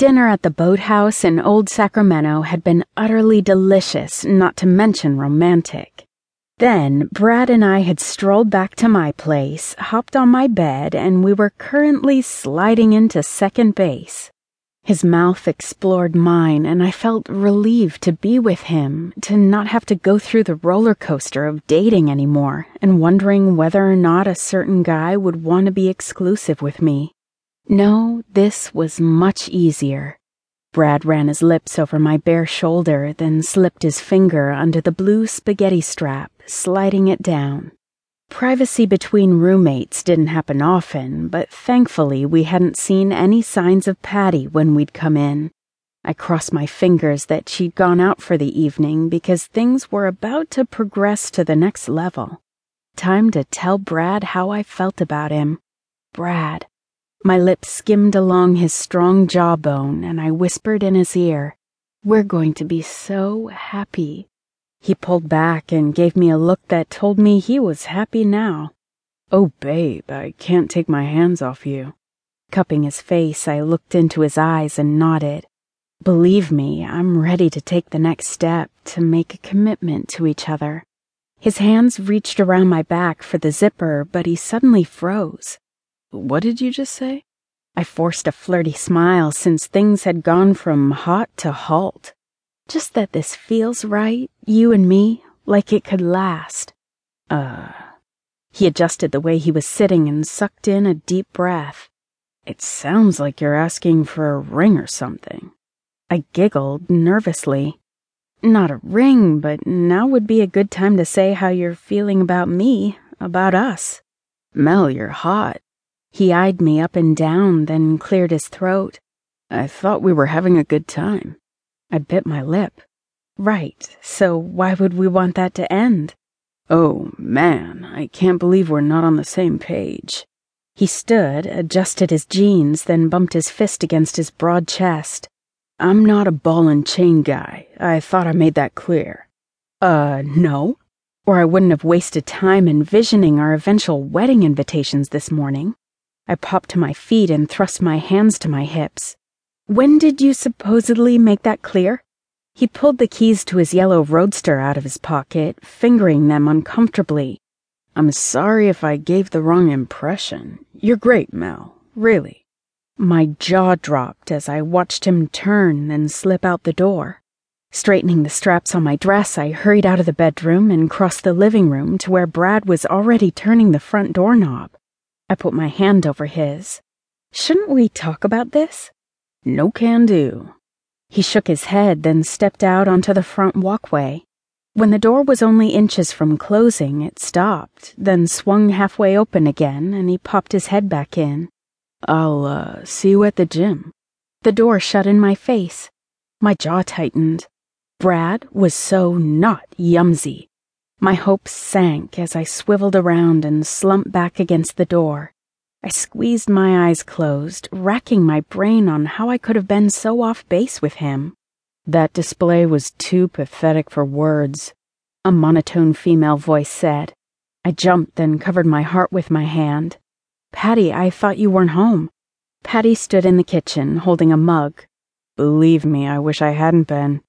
Dinner at the boathouse in Old Sacramento had been utterly delicious, not to mention romantic. Then, Brad and I had strolled back to my place, hopped on my bed, and we were currently sliding into second base. His mouth explored mine, and I felt relieved to be with him, to not have to go through the roller coaster of dating anymore and wondering whether or not a certain guy would want to be exclusive with me. No, this was much easier. Brad ran his lips over my bare shoulder, then slipped his finger under the blue spaghetti strap, sliding it down. Privacy between roommates didn't happen often, but thankfully we hadn't seen any signs of Patti when we'd come in. I crossed my fingers that she'd gone out for the evening because things were about to progress to the next level. Time to tell Brad how I felt about him. Brad. My lips skimmed along his strong jawbone, and I whispered in his ear, We're going to be so happy. He pulled back and gave me a look that told me he was happy now. Oh, babe, I can't take my hands off you. Cupping his face, I looked into his eyes and nodded. Believe me, I'm ready to take the next step, to make a commitment to each other. His hands reached around my back for the zipper, but he suddenly froze. What did you just say? I forced a flirty smile since things had gone from hot to halt. Just that this feels right, you and me, like it could last. Uh. He adjusted the way he was sitting and sucked in a deep breath. It sounds like you're asking for a ring or something. I giggled nervously. Not a ring, but now would be a good time to say how you're feeling about me, about us. Mel, you're hot. He eyed me up and down, then cleared his throat. I thought we were having a good time. I bit my lip. Right, so why would we want that to end? Oh, man, I can't believe we're not on the same page. He stood, adjusted his jeans, then bumped his fist against his broad chest. I'm not a ball and chain guy. I thought I made that clear. Uh, no. Or I wouldn't have wasted time envisioning our eventual wedding invitations this morning. I popped to my feet and thrust my hands to my hips. When did you supposedly make that clear? He pulled the keys to his yellow roadster out of his pocket, fingering them uncomfortably. I'm sorry if I gave the wrong impression. You're great, Mel. Really. My jaw dropped as I watched him turn, and slip out the door. Straightening the straps on my dress, I hurried out of the bedroom and crossed the living room to where Brad was already turning the front doorknob. I put my hand over his. Shouldn't we talk about this? No can do. He shook his head, then stepped out onto the front walkway. When the door was only inches from closing, it stopped, then swung halfway open again, and he popped his head back in. I'll, uh, see you at the gym. The door shut in my face. My jaw tightened. Brad was so not yumsy. My hopes sank as I swiveled around and slumped back against the door. I squeezed my eyes closed, racking my brain on how I could have been so off base with him. That display was too pathetic for words, a monotone female voice said. I jumped and covered my heart with my hand. Patti, I thought you weren't home. Patti stood in the kitchen, holding a mug. Believe me, I wish I hadn't been.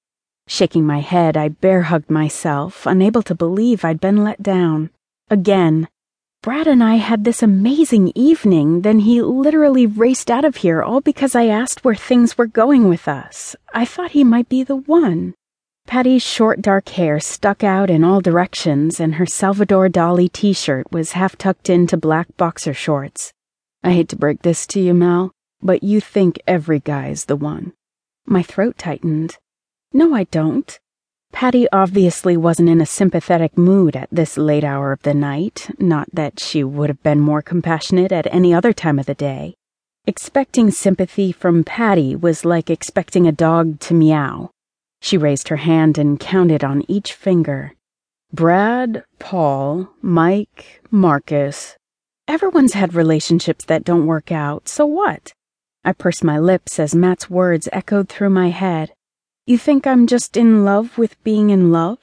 Shaking my head, I bear hugged myself, unable to believe I'd been let down. Again. Brad and I had this amazing evening, then he literally raced out of here all because I asked where things were going with us. I thought he might be the one. Patti's short dark hair stuck out in all directions, and her Salvador Dali t shirt was half tucked into black boxer shorts. I hate to break this to you, Mel, but you think every guy's the one. My throat tightened. No, I don't. Patti obviously wasn't in a sympathetic mood at this late hour of the night, not that she would have been more compassionate at any other time of the day. Expecting sympathy from Patti was like expecting a dog to meow. She raised her hand and counted on each finger. Brad, Paul, Mike, Marcus. Everyone's had relationships that don't work out, so what? I pursed my lips as Matt's words echoed through my head. You think I'm just in love with being in love?